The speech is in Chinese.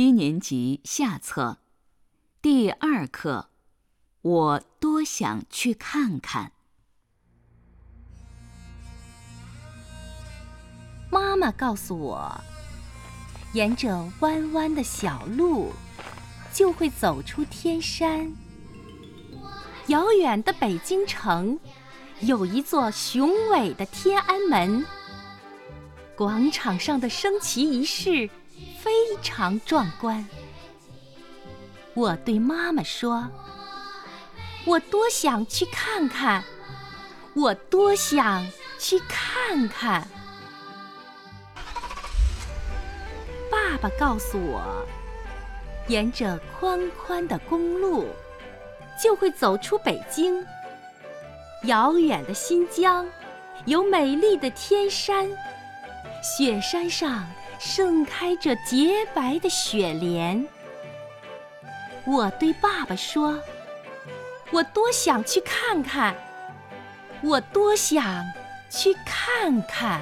一年级下册，第二课，我多想去看看。妈妈告诉我，沿着弯弯的小路，就会走出天山。遥远的北京城，有一座雄伟的天安门。广场上的升旗仪式常壮观。我对妈妈说：“我多想去看看，我多想去看看。”爸爸告诉我，沿着宽宽的公路，就会走出北京。遥远的新疆，有美丽的天山。雪山上盛开着洁白的雪莲。我对爸爸说：“我多想去看看，我多想去看看。”